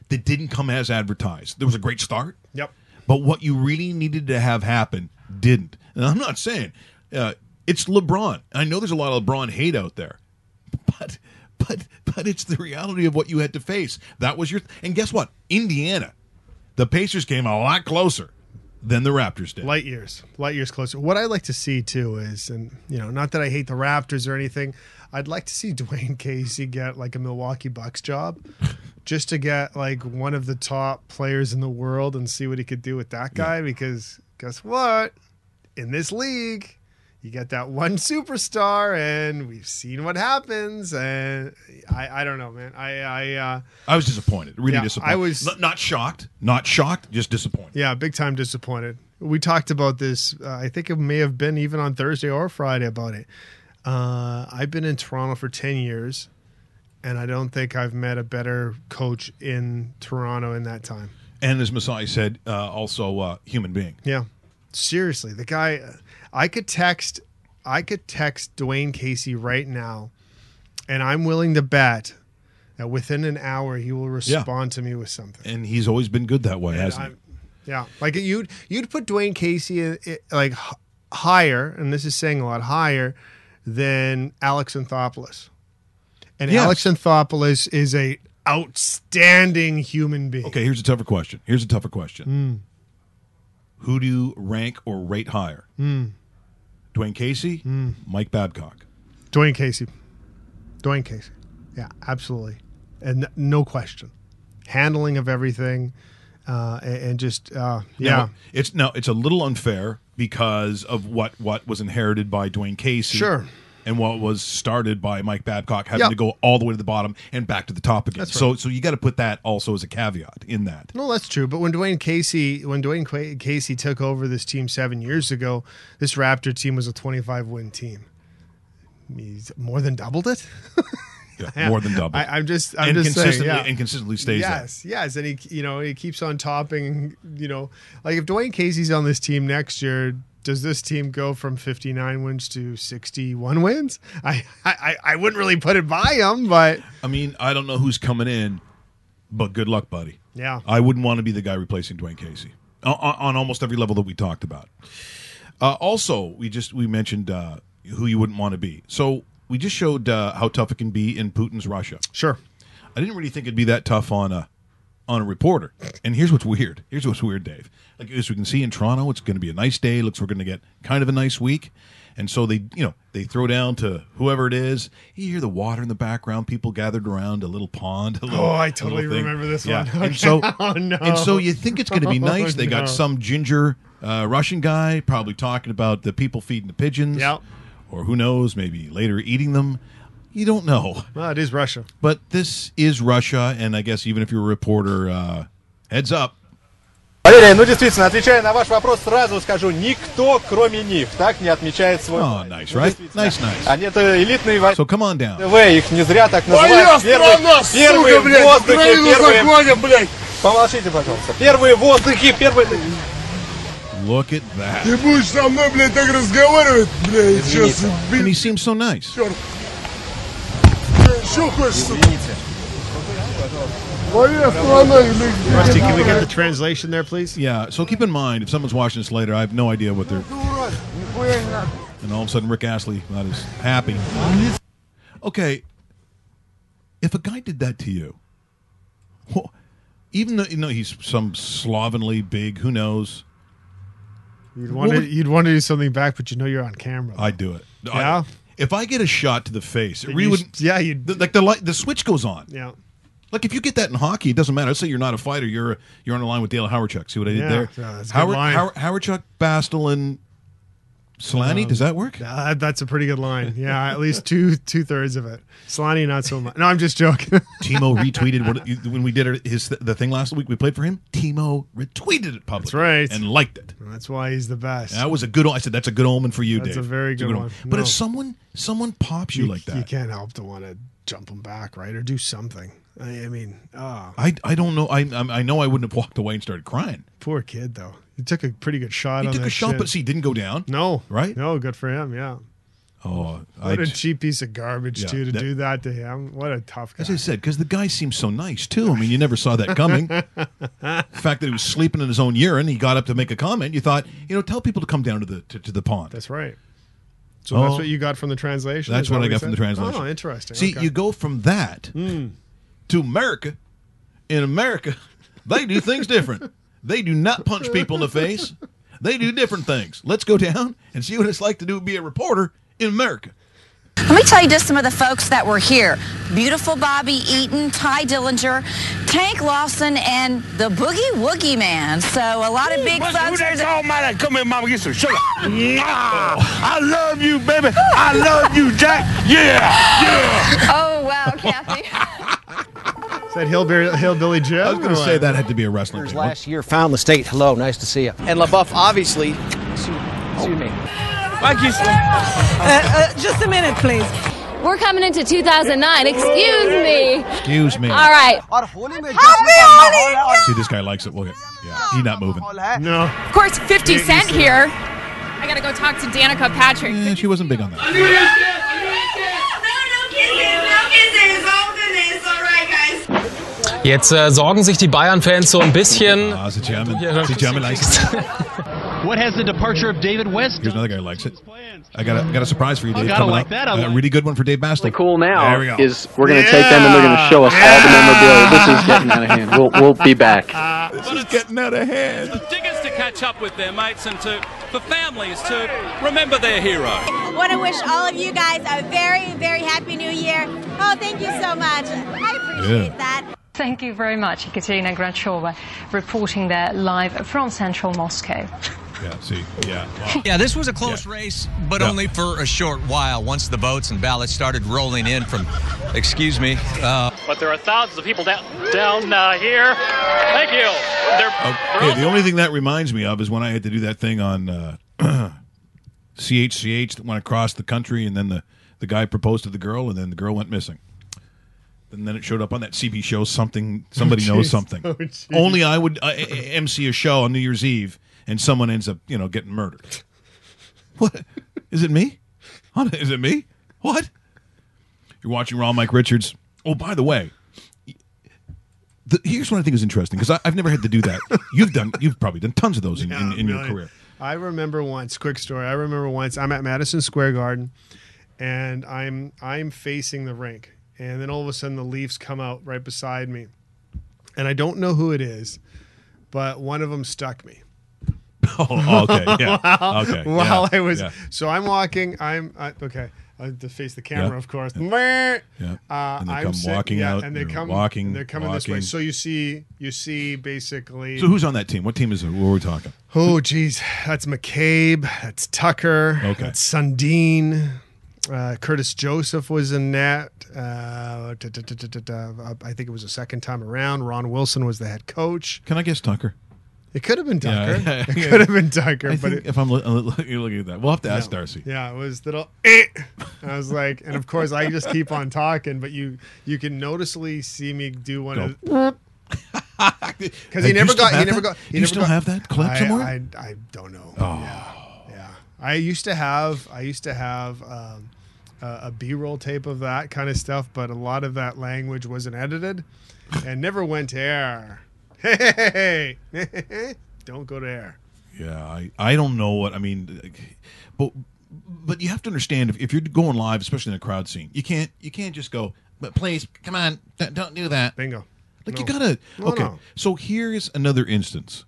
that didn't come as advertised. There was a great start. Yep. But what you really needed to have happen didn't. And I'm not saying uh, it's LeBron. I know there's a lot of LeBron hate out there, but but but it's the reality of what you had to face. That was your and guess what? Indiana, the Pacers came a lot closer than the Raptors did. Light years, light years closer. What I like to see too is, and you know, not that I hate the Raptors or anything, I'd like to see Dwane Casey get like a Milwaukee Bucks job, just to get like one of the top players in the world and see what he could do with that guy. Because guess what, in this league, you get that one superstar, and we've seen what happens. And I, I don't know, man. I, I, uh, I was disappointed. Really Yeah, disappointed. I was- not shocked. Not shocked. Just disappointed. Yeah, big time disappointed. We talked about this. Uh, I think it may have been even on Thursday or Friday about it. Uh, I've been in Toronto for 10 years, and I don't think I've met a better coach in Toronto in that time. And as Masai said, uh, also uh, human being. Yeah. Seriously, the guy I could text I could text Dwane Casey right now and I'm willing to bet that within an hour he will respond to me with something. And he's always been good that way, And hasn't he? I'm- Yeah, like you'd you'd put Dwane Casey like h- higher, and this is saying a lot higher than Alex Anthopoulos. And Yes. Alex Anthopoulos is a outstanding human being. Okay, here's a tougher question. Here's a tougher question. Mm. Who do you rank or rate higher? Mm. Dwane Casey, Mike Babcock. Dwane Casey, Dwane Casey, yeah, absolutely, and no question, handling of everything, uh, and, and just uh, yeah. Now, it's now it's a little unfair because of what what was inherited by Dwane Casey. Sure. And what was started by Mike Babcock having Yep. to go all the way to the bottom and back to the top again. That's So right. so you got to put that also as a caveat in that. No, that's true. But when Dwane Casey, when Dwane Casey took over this team seven years ago, this Raptor team was a 25 win team. He's more than doubled it. Yeah, more than double. I, I'm just, I'm and just saying, consistently yeah. and consistently stays there. yes, yes, and he, you know, he keeps on topping. You know, like if Dwane Casey's on this team next year, does this team go from 59 wins to 61 wins? I, I, I wouldn't really put it by him, but I mean, I don't know who's coming in, but good luck, buddy. Yeah. I wouldn't want to be the guy replacing Dwane Casey on, on almost every level that we talked about. Uh, also, we just we mentioned uh, who you wouldn't want to be. So we just showed uh, how tough it can be in Putin's Russia. Sure. I didn't really think it'd be that tough on a on a reporter. And here's what's weird. Here's what's weird, Dave. Like as we can see in Toronto, it's going to be a nice day. Looks we're going to get kind of a nice week. And so they, you know, they throw down to whoever it is. You hear the water in the background. People gathered around a little pond. A little, Oh, I totally remember this yeah. one. And so, Oh, no. and so you think it's going to be nice. Oh, they got no. some ginger uh, Russian guy probably talking about the people feeding the pigeons. Yeah. Or who knows, maybe later eating them You don't know. well, it is Russia. But this is Russia, and I guess even if you're a reporter, uh, heads up. Валерий, ну действительно, отвечая на ваш вопрос, сразу скажу, никто, кроме них, так не отмечает свой... Oh, nice, right? Nice, nice. Они это элитные войны. So come on down. ТВ, их не зря так Моя называют. Первые, страна, первые сука, блядь, воздухи, Украину первые... загоним, блядь. Помолчите, пожалуйста. Первые воздухи, первые... Look at that. Ты будешь со мной, блядь, так разговаривать, блядь, сейчас... And he seems so nice. Черт. Shoot, Rusty, can we get the translation there, please? Yeah. So keep in mind, if someone's watching this later, I have no idea what they're. And all of a sudden, Rick Astley not as happy. Okay, if a guy did that to you, well, even though you know he's some slovenly big, who knows? You'd want to would- you'd want to do something back, but you know you're on camera. I'd do it. I- Yeah? If I get a shot to the face, it really wouldn't. yeah, you'd- the, like the light, the switch goes on. Yeah. Like if you get that in hockey, it doesn't matter. Let's say you're not a fighter, you're you're on a line with Dale Hawerchuk. See what I did Yeah, there? yeah, that's uh, a good Howard. Howard, Hawerchuk, Bastel, and Selanne. Um, Does that work? Uh, that's a pretty good line. Yeah, at least two two thirds of it. Selanne, not so much. No, I'm just joking. Teemu retweeted what, when we did his the thing last week. We played for him. Teemu retweeted it publicly. That's right. and liked it. That's why he's the best. That was a good. I said that's a good omen for you, That's Dave. a very good omen. one. But if someone someone pops you, like that, you can't help to want to jump them back, right, or do something. I, I mean, oh, I I don't know. I I know I wouldn't have walked away and started crying. poor kid though. He took a pretty good shot. He took a shot, shin. but see, didn't go down. no, right? No, good for him. Yeah. Oh, What I a cheap piece of garbage Yeah, too to that- do that to him. What a tough guy. As I said, because the guy seems so nice too. I mean, you never saw that coming. the fact that he was sleeping in his own urine, he got up to make a comment. You thought, you know, tell people to come down to the to, to the pond. That's right. So Oh. that's what you got from the translation. That's Is that what I got from the translation. Oh, interesting. See, Okay. You go from that hmm. to America. In America, they do things different. They do not punch people in the face. They do different things. Let's go down and see what it's like to do be a reporter in America. Let me tell you just some of the folks that were here. Beautiful Bobby Eaton, Tye Dillinger, Tank Lawson, and the Boogie Woogie Man. So a lot of big What's- folks who are that call my Come here, mama, get some sugar. Mwah. I love you, baby. I love you, Jack. Yeah, yeah. Oh, wow, Kathy. Is that Hillbilly, Hillbilly Jim? I was going to say that had to be a wrestling thing. last year found the state. Hello, nice to see you. And LaBeouf, obviously, excuse, excuse me. Thank you. Uh, just a minute, please. We're coming into 2009. Excuse me. Excuse me. All right. See, this guy likes it. Look at, yeah, he's not moving. No. Of course, 50 Cent here. I gotta go talk to Danica Patrick. Yeah, she wasn't big on that. Jetzt äh, sorgen sich die Bayern-Fans so ein bisschen. Ah, the German. The German likes it. What has the departure of David West? Here's another guy who likes it. I got a, I got a surprise for you, Oh, Dave. gotta coming like up. that. I A like- really good one for Dave Bastel. cool now There we go. is we're going to take them and they're going to show us all the memorabilia. This is getting out of hand. We'll, we'll be back. this is getting out of hand. The tickets to catch up with their mates and to for families to remember their hero. Want to wish all of you guys a very, very happy new year. Oh, thank you so much. I appreciate Yeah. that. Thank you very much, Ekaterina Granchova, reporting there live from central Moscow. Yeah, see, yeah. Wow. Yeah, this was a close race, but Yeah. only for a short while. Once the votes and ballots started rolling in from, excuse me, uh, But there are thousands of people down down uh, here. Thank you. They're, they're Okay, the only thing that reminds me of is when I had to do that thing on uh, CHCH that went across the country, and then the, the guy proposed to the girl, and then the girl went missing. And then it showed up on that CB show. Something somebody Oh, knows something. Oh. Only I would uh, MC a show on New Year's Eve, and someone ends up you know getting murdered. What is it? Me? Is it me? What? You're watching Raw Mike Richards. Oh, by the way, the, here's what I think is interesting because I've never had to do that. You've done. You've probably done tons of those in, in, in your career. I remember once, quick story. I remember once I'm at Madison Square Garden and I'm I'm facing the rink. And then all of a sudden the Leafs come out right beside me. And I don't know who it is, but one of them stuck me. Oh, okay, yeah, while, okay, While yeah, I was yeah. so I'm walking, I'm I, okay. I have to face the camera, Yeah. of course. Yeah. Uh, And they I'm come sit- walking yeah, out, and they they're come walking, and they're coming this way. So you see, you see, basically. So who's on that team? What team is it? What are we talking? Oh, geez, that's McCabe. That's Tucker. Okay. That's Sundin. Uh, Curtis Joseph was in that. Uh, da- da- da- da. I think it was the second time around. Ron Wilson was the head coach. Can I guess Tucker? It could have been Tucker. Yeah. It could have been Tucker, I but it, if I'm lo- lo- you're looking at that, we'll have to ask No. Darcy. Yeah, it was little. Eh. I was like, and of course, I just keep on talking, but you you can noticeably see me do one Go. of because Uh, he never got. He never that? got. He you never still got- have that clip I, somewhere? I, I don't know. Oh. Yeah, yeah. I used to have. I used to have. Um, a a B-roll tape of that kind of stuff, but a lot of that language wasn't edited and never went to air. Hey, hey, hey, don't go to air. Yeah, I, I don't know what I mean, but but you have to understand if, if you're going live, especially in a crowd scene, you can't you can't just go. But please, come on, don't, don't do that. Bingo. Like No. you gotta. No, okay, no. so here's another instance.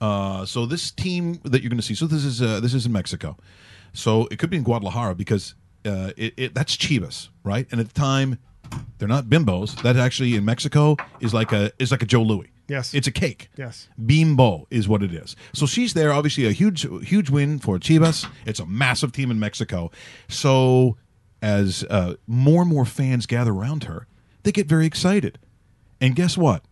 Uh, so this team that you're going to see. So this is uh, this is in Mexico. So it could be in Guadalajara because uh, it, it that's Chivas, right? And at the time, they're not bimbos. That actually in Mexico is like a is like a Joe Louis. Yes. it's a cake. Yes. Bimbo is what it is. So she's there. Obviously, a huge, huge win for Chivas. It's a massive team in Mexico. So as uh, more and more fans gather around her, they get very excited. And guess what?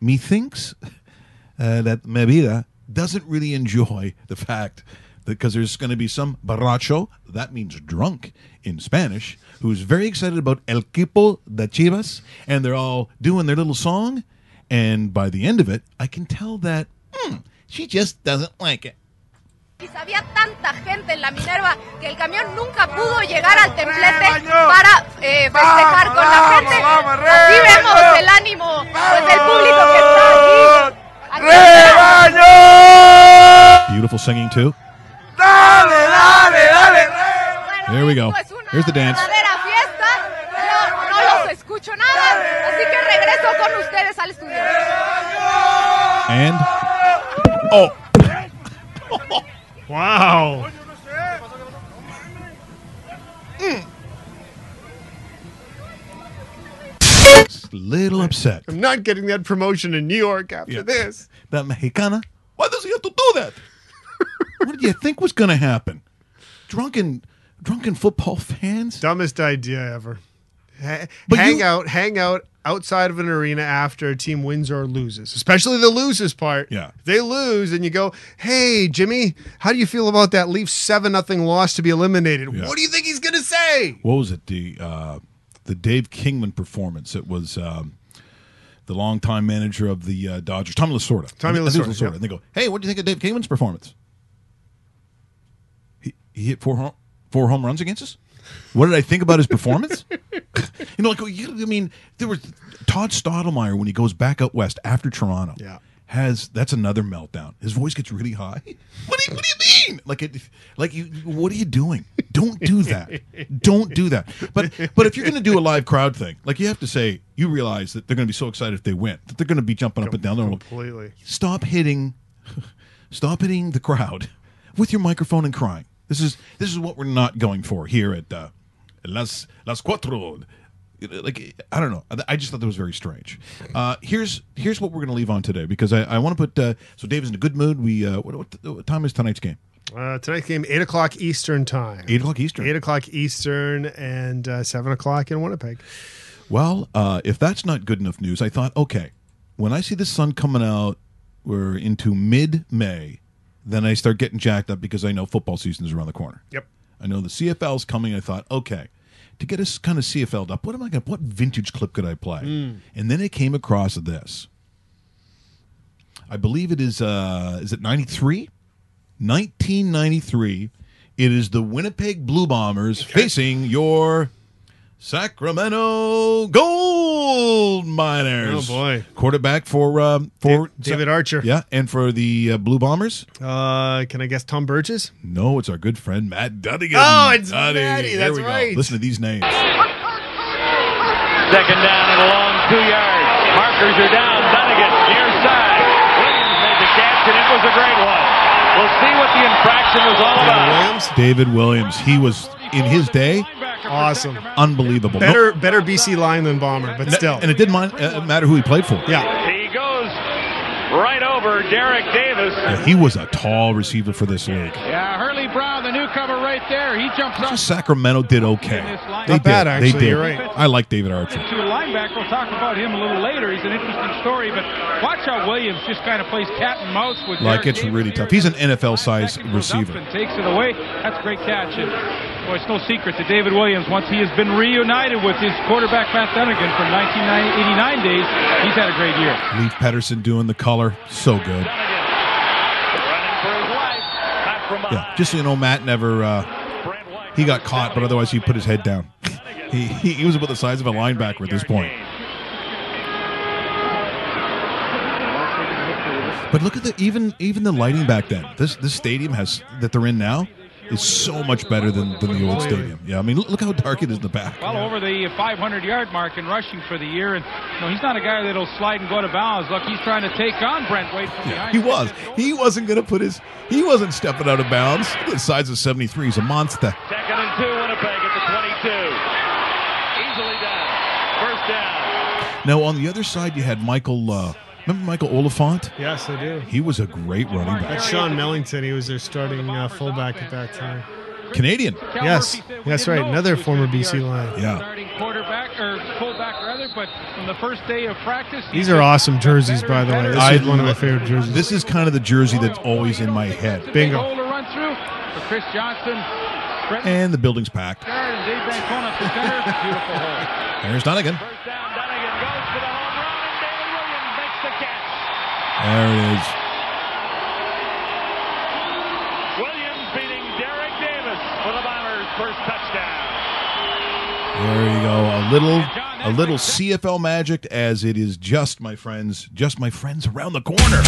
Methinks uh, that Mevida doesn't really enjoy the fact that because there's going to be some borracho, that means drunk in Spanish, who's very excited about El Equipo de Chivas, and they're all doing their little song. And by the end of it, I can tell that hmm, she just doesn't like it. Y había tanta gente en la Minerva que el camión nunca pudo llegar al templete para eh, festejar con la gente. Aquí vemos el ánimo pues, del público que está aquí. Aquí está. Beautiful singing too. Dale, dale, dale. There we go. Here's the dance. verdadera fiesta. Yo no los escucho nada, así que regreso con ustedes al estudio. And oh, Wow. little upset. I'm not getting that promotion in New York after Yeah. this. That Mexicana. Why does he have to do that? What did you think was going to happen? Drunken, drunken football fans. Dumbest idea ever. Ha- hang you- out, hang out outside of an arena after a team wins or loses, especially the loses part. Yeah. If they lose and you go, "Hey, Jimmy, how do you feel about that Leafs seven nothing loss to be eliminated?" Yeah. What do you think he's gonna say? What was it? The uh, the Dave Kingman performance. It was um, the longtime manager of the uh, Dodgers, Tommy Lasorda. Tommy I think it was Lasorda. And they go, "Hey, what do you think of Dave Kingman's performance? He, hit four home, four home runs against us. What did I think about his performance? you know, like you, I mean, there was Todd Stottlemyre when he goes back out west after Toronto. Yeah. Has that's another meltdown. His voice gets really high. What do you, what do you mean? Like it, like you. What are you doing? Don't do that. Don't do that. But but if you're going to do a live crowd thing, like you have to say, you realize that they're going to be so excited if they win that they're going to be jumping up and down. They're Completely. Stop hitting, stop hitting the crowd with your microphone and crying. This is this is what we're not going for here at uh, Las Las Cuatro. Like I don't know. I- just thought that was very strange. Uh, here's here's what we're going to leave on today because I, I want to put uh, so Dave's in a good mood. We uh, what, what, what time is tonight's game? Uh, tonight's game eight o'clock Eastern time. Eight o'clock Eastern. Eight o'clock Eastern and uh, seven o'clock in Winnipeg. Well, uh, if that's not good enough news, I thought, okay, when I see the sun coming out, we're into mid May, then I start getting jacked up because I know football season is around the corner. Yep. I know the CFL's coming. I thought, okay, to get us kind of CFL'd up. What am I going? to What vintage clip could I play? Mm. And then it came across this. I believe it is. uh Is it ninety three? 1993. It is the Winnipeg Blue Bombers facing your Sacramento Gold Miners. Oh, boy. Quarterback for um, for David Archer. Yeah, and for the uh, Blue Bombers. Uh, can I guess Tom Burgess? No, it's our good friend Matt Dunnigan. Oh, it's Dunny. Matty, Here that's we go. right. Listen to these names. Second down and a long two yards. Markers are down. Dunnigan near side. Williams made the catch, and it was a great one. We'll see what the infraction was all about. Williams, David Williams. He was in his day Awesome. unbelievable. Better, better BC Lion than bomber, but No- still. and it didn't mind, uh, matter who he played for. Yeah. He goes right over Derek Davis. Yeah, he was a tall receiver for this league. Yeah, Hurley Brown, the newcomer right there. He jumps up. Sacramento did okay. They Not bad, did. actually. They did. You're right. I like David Archer. To a linebacker, we'll talk about him a little later. He's an interesting story, but watch how Williams just kind of plays cat and mouse with Like Derek it's Davis really tough. He's an NFL size receiver. and takes it away. That's a great catch. And boy, it's no secret that David Williams, once he has been reunited with his quarterback Matt Dunnigan from 1989 days, he's had a great year. Leif Pettersen doing the color, so good. Yeah, just so you know, Matt never uh, he got caught, but otherwise he put his head down. he, he he was about the size of a linebacker at this point. But look at the even even the lighting back then. This this stadium has that they're in now is so much better than, than the old stadium. Yeah, I mean look, look how dark it is in the back. Well over the 500 yard mark in rushing for the year, and you know, he's not a guy that'll slide and go to bounds. Look, he's trying to take on Brent Wade from behind. He was. He wasn't going to put his. He wasn't stepping out of bounds. Look the size of seventy three. He's a monster. Second and two, Winnipeg at the 22. Easily done. First down. Now on the other side, you had Michael. Uh, remember Michael Oliphant? Yes, I do. He was a great running back. That's Sean Millington. He was their starting uh, fullback at that time. Canadian. Yes, that's right. Another former BC Lion. Yeah. Starting quarterback or fullback rather, but from the first day of practice, These are awesome jerseys, by the way. This I is one of my favorite jerseys. This is kind of the jersey that's always in my head. Bingo. Goal to run through for Chris Johnson. And the building's packed. Guard and Dave Bancona at the center. Beautiful hole. There's Dunnigan. First down, Dunnigan goes for the home run, and David Williams makes the catch. There it is. Williams beating Derek Davis for the Bombers' first touchdown. There you go. A little, a little CFL magic, as it is just my friends, just my friends around the corner.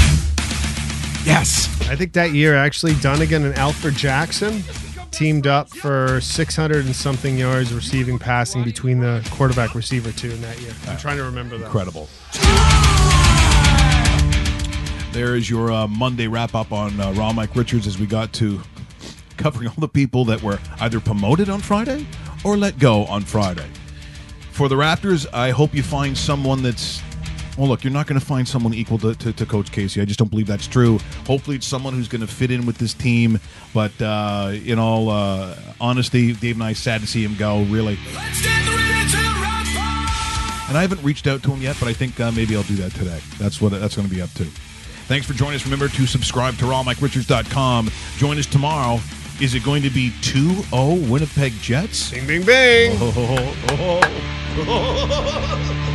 Yes. I think that year, actually, Dunnigan and Alfred Jackson teamed up for 600 and something yards receiving passing between the quarterback receiver two in that year. I'm ah. trying to remember that. Incredible. There is your uh, Monday wrap up on uh, Raw Mike Richards as we got to covering all the people that were either promoted on Friday or let go on Friday. For the Raptors, I hope you find someone that's. Well, look, you're not going to find someone equal to, to, to Coach Casey. I just don't believe that's true. Hopefully, it's someone who's going to fit in with this team. But uh, in all uh, honesty, Dave and I sad to see him go. Really. And I haven't reached out to him yet, but I think uh, maybe I'll do that today. That's what that's going to be up to. Thanks for joining us. Remember to subscribe to rawmike.richards.com. Join us tomorrow. Is it going to be 2-0 Winnipeg Jets? Bing, bing, bing. Oh, oh, oh, oh.